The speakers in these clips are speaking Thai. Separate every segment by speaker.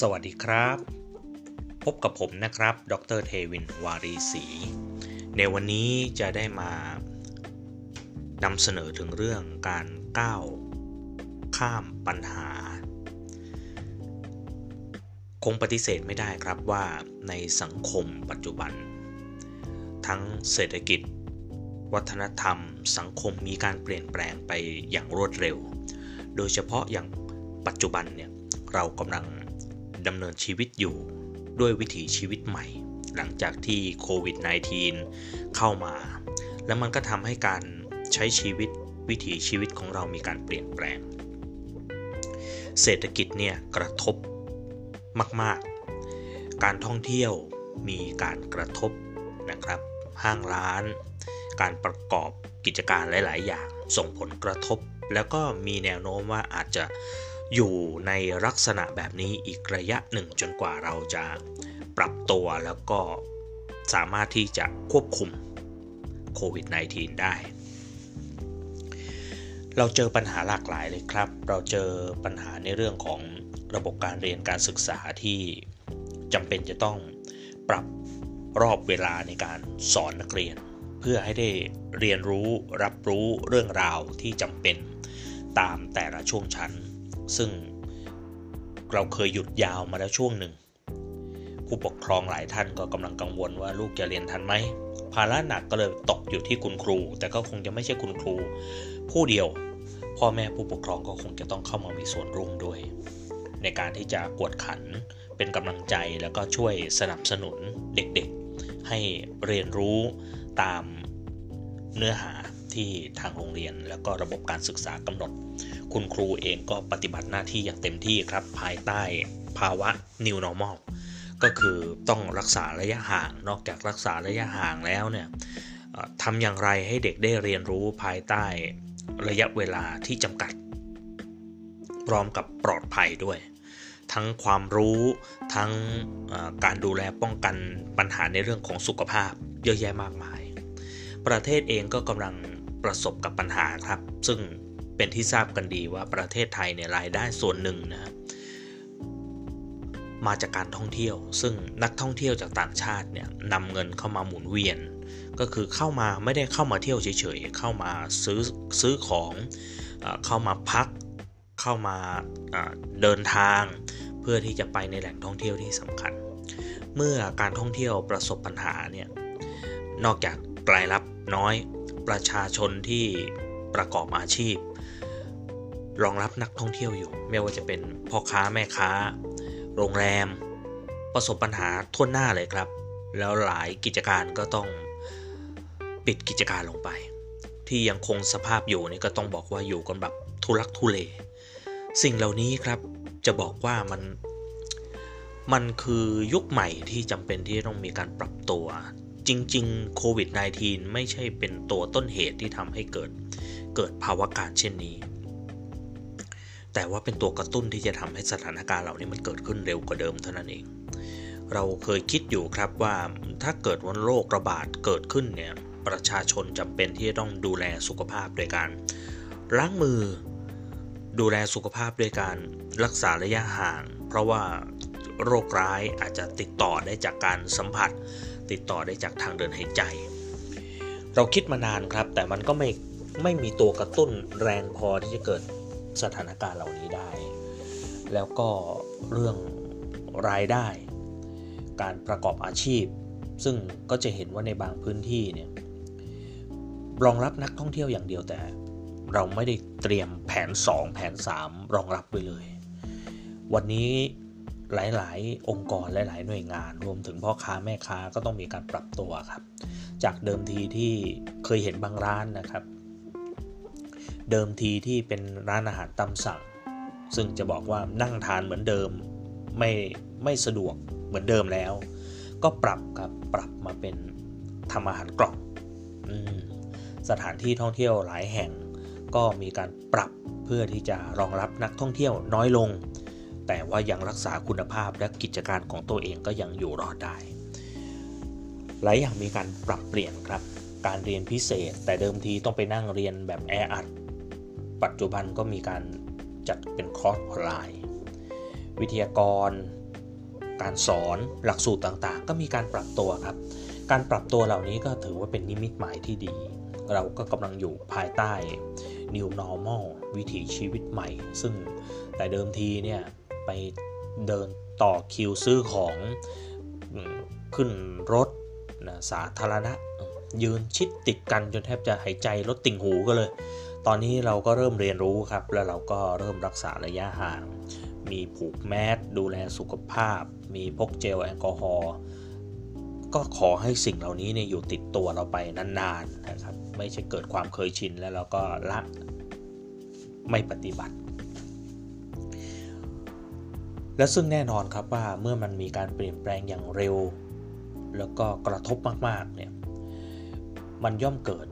Speaker 1: สวัสดีครับ พบกับผมนะครับ ดรเทวิน วารีศรีในวันนี้จะได้มานำเสนอถึงเรื่องการก้าวข้ามปัญหา คงปฏิเสธไม่ได้ครับว่าในสังคมปัจจุบัน ทั้งเศรษฐกิจ วัฒนธรรม สังคมมีการเปลี่ยนแปลงไปอย่างรวดเร็ว โดยเฉพาะอย่างปัจจุบันเนี่ยเรากำลัง ดำเนินชีวิตอยู่ด้วยวิถีชีวิตใหม่ หลังจากที่โควิด -19 เข้ามา แล้วมันก็ทำให้การใช้ชีวิตวิถีชีวิตของเรามีการเปลี่ยนแปลง เศรษฐกิจเนี่ยกระทบมาก ๆ การท่องเที่ยวมีการกระทบนะครับ ห้างร้าน การประกอบกิจการหลาย ๆ อย่าง ส่งผลกระทบ แล้วก็มีแนวโน้มว่าอาจจะ อยู่ในลักษณะแบบนี้อีกระยะหนึ่งจนกว่าเราจะปรับตัวแล้วก็สามารถที่จะควบคุมโควิด -19 ได้ เราเจอปัญหาหลากหลายเลยครับ เราเจอปัญหาในเรื่องของระบบการเรียนการศึกษาที่จำเป็นจะต้องปรับรอบเวลาในการสอนนักเรียน เพื่อให้ได้เรียนรู้รับรู้เรื่องราวที่จำเป็นตามแต่ละช่วงชั้น ซึ่งเราเคยหยุดยาวมาแล้วช่วงหนึ่ง ผู้ปกครองหลายท่านก็กำลังกังวลว่าลูกจะเรียนทันไหมภาระหนักก็เลยตกอยู่ที่คุณครู แต่ก็คงจะไม่ใช่คุณครู ผู้เดียว พ่อแม่ผู้ปกครองก็คงจะต้องเข้ามามีส่วนร่วมด้วย ในการที่จะกวดขันเป็นกำลังใจแล้วก็ช่วยสนับสนุนเด็กๆ ให้เรียนรู้ตามเนื้อหา ที่ทางโรงเรียน แล้วก็ระบบการศึกษากำหนด คุณครูเองก็ปฏิบัติหน้าที่อย่างเต็มที่ครับ ภายใต้ภาวะ new normal ก็คือต้องรักษาระยะห่าง นอกจากรักษาระยะห่างแล้วเนี่ยทำอย่างไรให้เด็กได้เรียนรู้ภายใต้ระยะเวลาที่จำกัด พร้อมกับปลอดภัยด้วย ทั้งความรู้ทั้งการดูแลป้องกันปัญหาในเรื่องของสุขภาพเยอะแยะมากมาย ประเทศเองก็กำลัง ประสบกับปัญหาครับ ซึ่งเป็นที่ทราบกันดีว่าประเทศไทยเนี่ยรายได้ส่วนหนึ่งนะมาจากการท่องเที่ยว ซึ่งนักท่องเที่ยวจากต่างชาติเนี่ยนำเงินเข้ามาหมุนเวียน ก็คือเข้ามาไม่ได้เข้ามาเที่ยวเฉยๆเข้ามาซื้อซื้อของเข้ามาพัก เข้ามาเดินทาง เพื่อที่จะไปในแหล่งท่องเที่ยวที่สำคัญ เมื่อการท่องเที่ยวประสบปัญหาเนี่ยนอกจากรายรับน้อย ประชาชนที่ประกอบอาชีพ รองรับนักท่องเที่ยวอยู่ ไม่ว่าจะเป็นพ่อค้าแม่ค้า โรงแรม ประสบปัญหาทั่วหน้าเลยครับ แล้วหลายกิจการก็ต้องปิดกิจการลงไป ที่ยังคงสภาพอยู่นี่ก็ต้องบอกว่าอยู่กันแบบทุลักทุเล สิ่งเหล่านี้ครับจะบอกว่ามันมันคือยุคใหม่ที่จำเป็นที่ต้องมีการปรับตัว จริงๆโควิด -19 ไม่ใช่เป็นตัวต้นเหตุที่ทำให้เกิดเกิดภาวะการเช่นนี้ แต่ว่าเป็นตัวกระตุ้นที่จะทำให้สถานการณ์เหล่านี้มันเกิดขึ้นเร็วกว่าเดิมเท่านั้นเอง เราเคยคิดอยู่ครับว่าถ้าเกิดวันโรคระบาดเกิดขึ้นเนี่ยประชาชนจำเป็นที่จะต้องดูแลสุขภาพโดยการล้างมือ ดูแลสุขภาพด้วยการรักษาระยะห่าง เพราะว่าโรคร้ายอาจจะติดต่อได้จากการสัมผัส ติดต่อได้จากทางเดินหายใจ เราคิดมานานครับ แต่มันก็ไม่ไม่มีตัวกระตุ้นแรงพอที่จะเกิดสถานการณ์เหล่านี้ได้ แล้วก็เรื่องรายได้ การประกอบอาชีพ ซึ่งก็จะเห็นว่าในบางพื้นที่เนี่ยรองรับนักท่องเที่ยวอย่างเดียวแต่ เราไม่ได้เตรียมแผน 2 แผน 3 รองรับไว้เลย วันนี้ หลาย ๆ องค์กรหลาย ๆ หน่วยงาน รวมถึงพ่อค้าแม่ค้าก็ต้องมีการปรับตัวครับ จากเดิมทีที่เคยเห็นบางร้านนะครับ เดิมทีที่เป็นร้านอาหารตามสั่ง ซึ่งจะบอกว่านั่งทานเหมือนเดิมไม่ไม่สะดวกเหมือนเดิมแล้ว ก็ปรับครับปรับมาเป็นทำอาหารกล่องสถานที่ท่องเที่ยวหลายแห่ง ก็มีการปรับเพื่อที่จะรองรับนักท่องเที่ยวน้อยลง แต่ว่ายังรักษาคุณภาพและกิจการของตัวเองก็ยังอยู่รอดได้ หลายอย่างมีการปรับเปลี่ยนครับ การเรียนพิเศษ แต่เดิมทีต้องไปนั่งเรียนแบบแออัด ปัจจุบันก็มีการจัดเป็นคอร์สออนไลน์ วิทยากร การสอนหลักสูตรต่างๆ ก็มีการปรับตัวครับ การปรับตัวเหล่านี้ก็ถือว่าเป็นนิมิตหมายที่ดี เราก็กำลังอยู่ภายใต้ New Normal วิถีชีวิตใหม่ ซึ่งแต่เดิมทีเนี่ย ไปเดินต่อคิวซื้อของขึ้นรถนะสาธารณะ ยืนชิดติดกันจนแทบจะหายใจลดติ่งหูก็เลย ตอนนี้เราก็เริ่มเรียนรู้ครับ แล้วเราก็เริ่มรักษาระยะห่าง มีผูกแมสดูแลสุขภาพ มีพกเจลแอลกอฮอล์ก็ขอให้สิ่งเหล่านี้เนี่ยอยู่ติดตัวเราไปนานๆนะครับ ไม่ใช่เกิดความเคยชินแล้วเราก็ละไม่ปฏิบัติ และซึ่งแน่นอนครับว่าเมื่อมันมีการเปลี่ยนแปลงอย่างเร็ว แล้วก็กระทบมากๆเนี่ยมันย่อมเกิด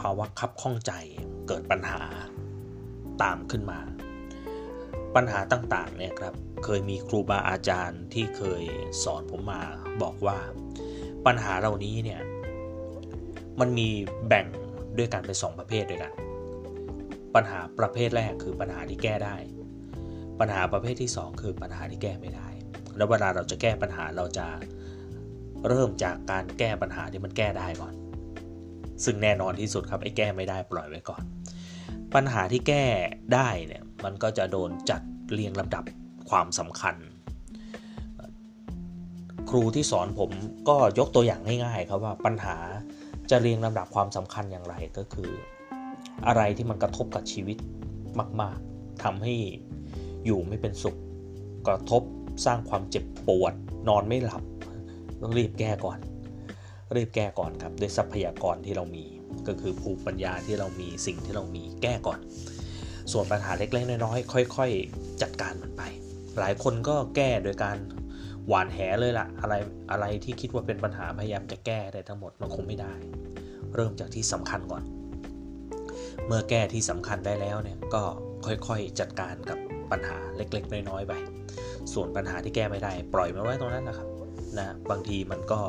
Speaker 1: ภาวะคับข้องใจเกิดปัญหาตามขึ้นมา ปัญหาต่างๆเนี่ยครับเคยมีครูบาอาจารย์ที่เคยสอนผมมาบอกว่าปัญหาเหล่านี้เนี่ยมันมีแบ่งด้วยกันเป็นสองประเภทด้วยกัน ปัญหาประเภทแรกคือปัญหาที่แก้ได้ ปัญหาประเภทที่ 2 คือปัญหาที่แก้ไม่ได้ แล้วเวลาเราจะแก้ปัญหาเราจะเริ่มจากการแก้ปัญหาที่มันแก้ได้ก่อน ซึ่งแน่นอนที่สุดครับไอ้แก้ไม่ได้ปล่อยไว้ก่อน ปัญหาที่แก้ได้เนี่ยมันก็จะโดนจัดเรียงลำดับความสำคัญ ครูที่สอนผมก็ยกตัวอย่างง่ายๆครับว่าปัญหาจะเรียงลำดับความสำคัญอย่างไรก็คือ อะไรที่มันกระทบกับชีวิตมาก ๆทำให้ อยู่ไม่เป็นสุข กระทบสร้างความเจ็บปวด นอนไม่หลับ ต้องรีบแก้ก่อน รีบแก้ก่อนครับด้วยทรัพยากรที่เรามี ก็คือภูมิปัญญาที่เรามีสิ่งที่เรามีแก้ก่อน ส่วนปัญหาเล็กๆน้อยๆค่อย ๆ จัดการมันไป หลายคนก็แก้โดยการหวานแหเลยละอะไรอะไรที่คิดว่าเป็นปัญหาพยายามจะแก้ได้ทั้งหมดมันคงไม่ได้ เริ่มจากที่สำคัญก่อน เมื่อแก้ที่สำคัญได้แล้วเนี่ยก็ค่อยๆจัดการกับ ปัญหาเล็ก ๆ น้อยๆไป ส่วนปัญหาที่แก้ไม่ได้ ปล่อยมันไว้ตรงนั้นนะครับนะบางทีมันก็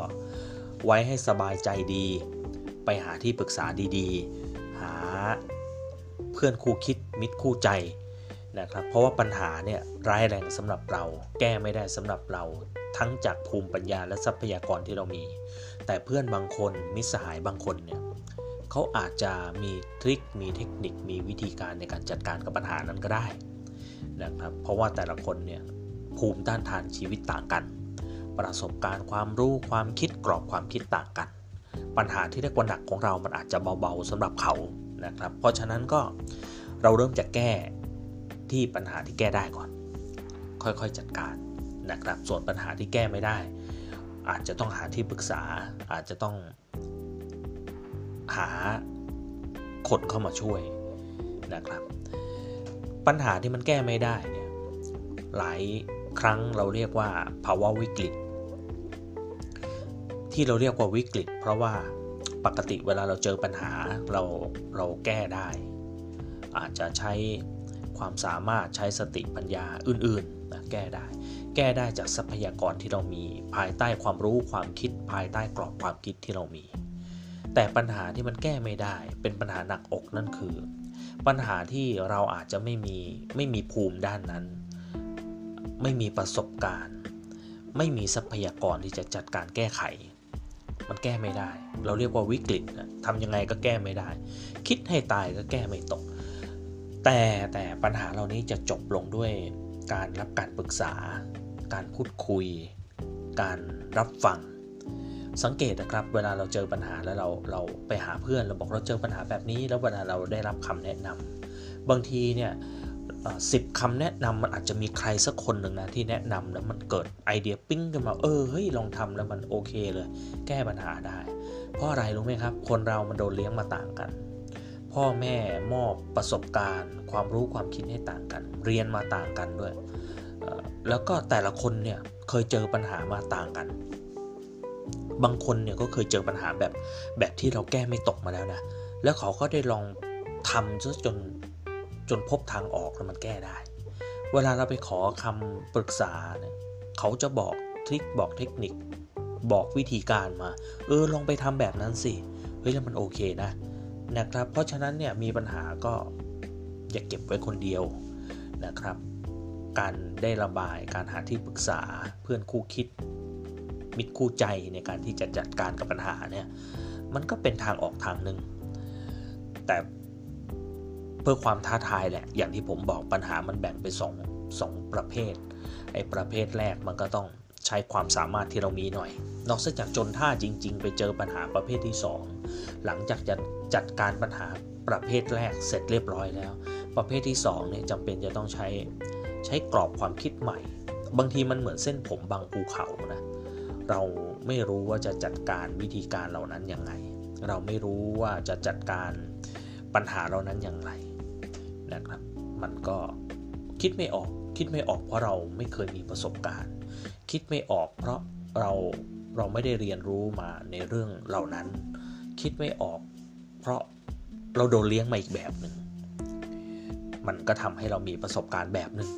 Speaker 1: ไว้ให้สบายใจดี ไปหาที่ปรึกษาดีๆ หาเพื่อนคู่คิดมิตรคู่ใจนะครับเพราะว่าปัญหาเนี่ยร้ายแรงสำหรับเรา แก้ไม่ได้สำหรับเราทั้งจากภูมิปัญญาและทรัพยากรที่เรามี แต่เพื่อนบางคนมิสหายบางคนเนี่ยเขาอาจจะมีทริค มีเทคนิค มีวิธีการในการจัดการกับปัญหานั้นก็ได้ นะครับ เพราะว่าแต่ละคนเนี่ยภูมิต้านทานชีวิตต่างกัน ประสบการณ์ความรู้ความคิดกรอบความคิดต่างกัน ปัญหาที่เรียกว่าหนักของเรามันอาจจะเบาๆสำหรับเขานะครับ เพราะฉะนั้นก็เราเริ่มจะแก้ที่ปัญหาที่แก้ได้ก่อน ค่อยๆจัดการนะครับ ส่วนปัญหาที่แก้ไม่ได้ อาจจะต้องหาที่ปรึกษา อาจจะต้องหาคนเข้ามาช่วยนะครับ ปัญหาที่มันแก้ไม่ได้เนี่ยหลายครั้งเราเรียกว่าภาวะวิกฤต ที่เราเรียกว่าวิกฤต เพราะว่าปกติเวลาเราเจอปัญหาเราเราแก้ได้ อาจจะใช้ความสามารถใช้สติปัญญาอื่นๆนะแก้ได้ แก้ได้จากทรัพยากรที่เรามีภายใต้ความรู้ความคิดภายใต้กรอบความคิดที่เรามี แต่ปัญหาที่มันแก้ไม่ได้เป็นปัญหาหนักอกนั่นคือ ปัญหาที่เราอาจจะไม่มีไม่มีภูมิด้านนั้น ไม่มีประสบการณ์ ไม่มีทรัพยากรที่จะจัดการแก้ไข มันแก้ไม่ได้ เราเรียกว่าวิกฤตทำยังไงก็แก้ไม่ได้ คิดให้ตายก็แก้ไม่ตก แต่แต่ปัญหาเหล่านี้จะจบลงด้วยการรับการปรึกษา การพูดคุย การรับฟัง สังเกตนะครับ เวลาเราเจอปัญหาแล้วเราเราไปหาเพื่อนเราบอกเราเจอปัญหาแบบนี้ แล้วเวลาเราได้รับคำแนะนำบางทีเนี่ยสิบคำแนะนำมันอาจจะมีใครสักคนหนึ่งนะที่แนะนำแล้วมันเกิดไอเดียปิ้งขึ้นมาเออเฮ้ยลองทำแล้วมันโอเคเลย แก้ปัญหาได้ เพราะอะไรรู้ไหมครับ คนเรามันโดนเลี้ยงมาต่างกัน พ่อแม่มอบประสบการณ์ ความรู้ความคิดให้ต่างกัน เรียนมาต่างกันด้วย แล้วก็แต่ละคนเนี่ยเคยเจอปัญหามาต่างกัน บางคนเนี่ยก็เคยเจอปัญหาแบบแบบที่เราแก้ไม่ตกมาแล้วนะ แล้วเขาก็ได้ลองทำซะจนจนพบทางออกแล้วมันแก้ได้ เวลาเราไปขอคำปรึกษาเนี่ยเขาจะบอกทริคบอกเทคนิค บอกวิธีการมา เออลองไปทำแบบนั้นสิ เฮ้ยแล้วมันโอเคนะนะครับ เพราะฉะนั้นเนี่ยมีปัญหาก็อย่าเก็บไว้คนเดียวนะครับ การได้ระบายการหาที่ปรึกษาเพื่อนคู่คิด มิตรคู่ใจในการที่จะจัดการกับปัญหาเนี่ยมันก็เป็นทางออกทางหนึ่งแต่เพื่อความท้าทายแหละ อย่างที่ผมบอกปัญหามันแบ่งเป็นสองสองประเภทไอ้ประเภทแรกมันก็ต้องใช้ความสามารถที่เรามีหน่อย นอกจากจนท่าจริง ๆ ไปเจอปัญหาประเภทที่ 2 หลังจากจะจัดการปัญหาประเภทแรกเสร็จเรียบร้อยแล้ว ประเภทที่2เนี่ยจำเป็นจะต้องใช้ใช้กรอบความคิดใหม่ บางทีมันเหมือนเส้นผมบางภูเขานะ เราไม่รู้ว่าจะจัดการวิธีการเหล่านั้นยังไงเราไม่รู้ว่าจะจัดการปัญหาเหล่านั้นอย่างไรนะครับ มันก็คิดไม่ออก คิดไม่ออกเพราะเราไม่เคยมีประสบการณ์ คิดไม่ออกเพราะเราเราไม่ได้เรียนรู้มาในเรื่องเหล่านั้น คิดไม่ออกเพราะเราโดนเลี้ยงมาอีกแบบหนึ่ง มันก็ทำให้เรามีประสบการณ์แบบหนึ่ง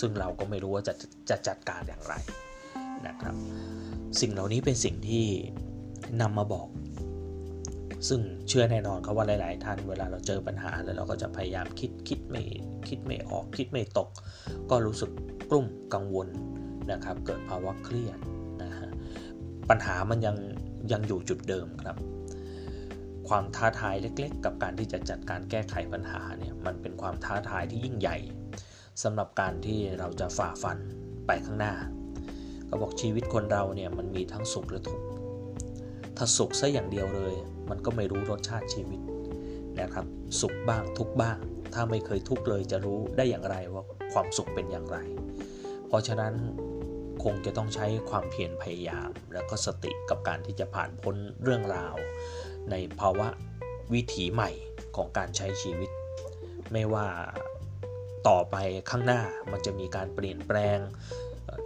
Speaker 1: ซึ่งเราก็ไม่รู้ว่าจะจะจัดการอย่างไร นะครับ สิ่งเหล่านี้เป็นสิ่งที่นำมาบอก ซึ่งเชื่อแน่นอนครับว่าหลาย ๆ ท่านเวลาเราเจอปัญหาแล้วเราก็จะพยายามคิดคิดไม่คิดไม่ออกคิดไม่ตก ก็รู้สึกกลุ้มกังวลนะครับ เกิดภาวะเครียดนะฮะปัญหามันยังยังอยู่จุดเดิมครับ ความท้าทายเล็ก ๆ กับการที่จะจัดการแก้ไขปัญหาเนี่ยมันเป็นความท้าทายที่ยิ่งใหญ่สำหรับการที่เราจะฝ่าฟันไปข้างหน้า ก็บอกชีวิตคนเราเนี่ยมันมีทั้งสุขและทุกข์ถ้าสุขซะอย่างเดียวเลย มันก็ไม่รู้รสชาติชีวิตนะครับ สุขบ้างทุกบ้าง ถ้าไม่เคยทุกเลยจะรู้ได้อย่างไรว่าความสุขเป็นอย่างไร เพราะฉะนั้นคงจะต้องใช้ความเพียรพยายาม แล้วก็สติกับการที่จะผ่านพ้นเรื่องราว ในภาวะวิถีใหม่ของการใช้ชีวิต ไม่ว่าต่อไปข้างหน้ามันจะมีการเปลี่ยนแปลง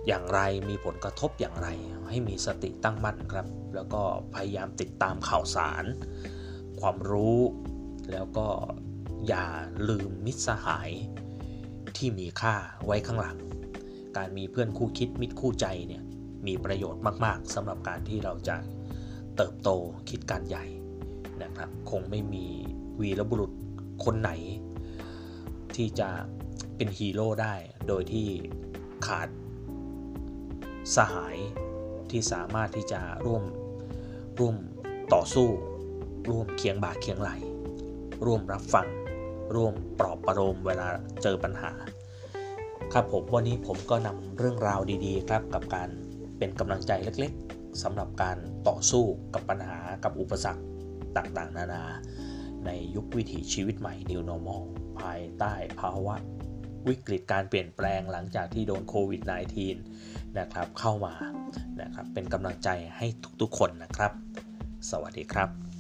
Speaker 1: อย่างไรมีผลกระทบอย่างไร ให้มีสติตั้งมั่นครับ แล้วก็พยายามติดตามข่าวสาร ความรู้ แล้วก็อย่าลืมมิตรสหายที่มีค่าไว้ข้างหลัง การมีเพื่อนคู่คิดมิตรคู่ใจเนี่ยมีประโยชน์มาก ๆสำหรับการที่เราจะเติบโตคิดการใหญ่นะครับ คงไม่มีวีรบุรุษคนไหน ที่จะเป็นฮีโร่ได้โดยที่ขาด สหายที่สามารถที่จะร่วมร่วมต่อสู้ ร่วมเคียงบ่าเคียงไหล ร่วมรับฟัง ร่วมปลอบประโลมเวลาเจอปัญหา ครับผมวันนี้ผมก็นำเรื่องราวดีๆ ครับกับการเป็นกำลังใจเล็กๆสำหรับการต่อสู้กับปัญหากับอุปสรรคต่างๆ นานา ในยุควิถีชีวิตใหม่ New Normal ภายใต้ภาวะ วิกฤตการเปลี่ยนแปลงหลังจากที่โดนโควิด -19 นะครับเข้ามานะครับเป็นกำลังใจให้ทุกๆคนนะครับ สวัสดีครับ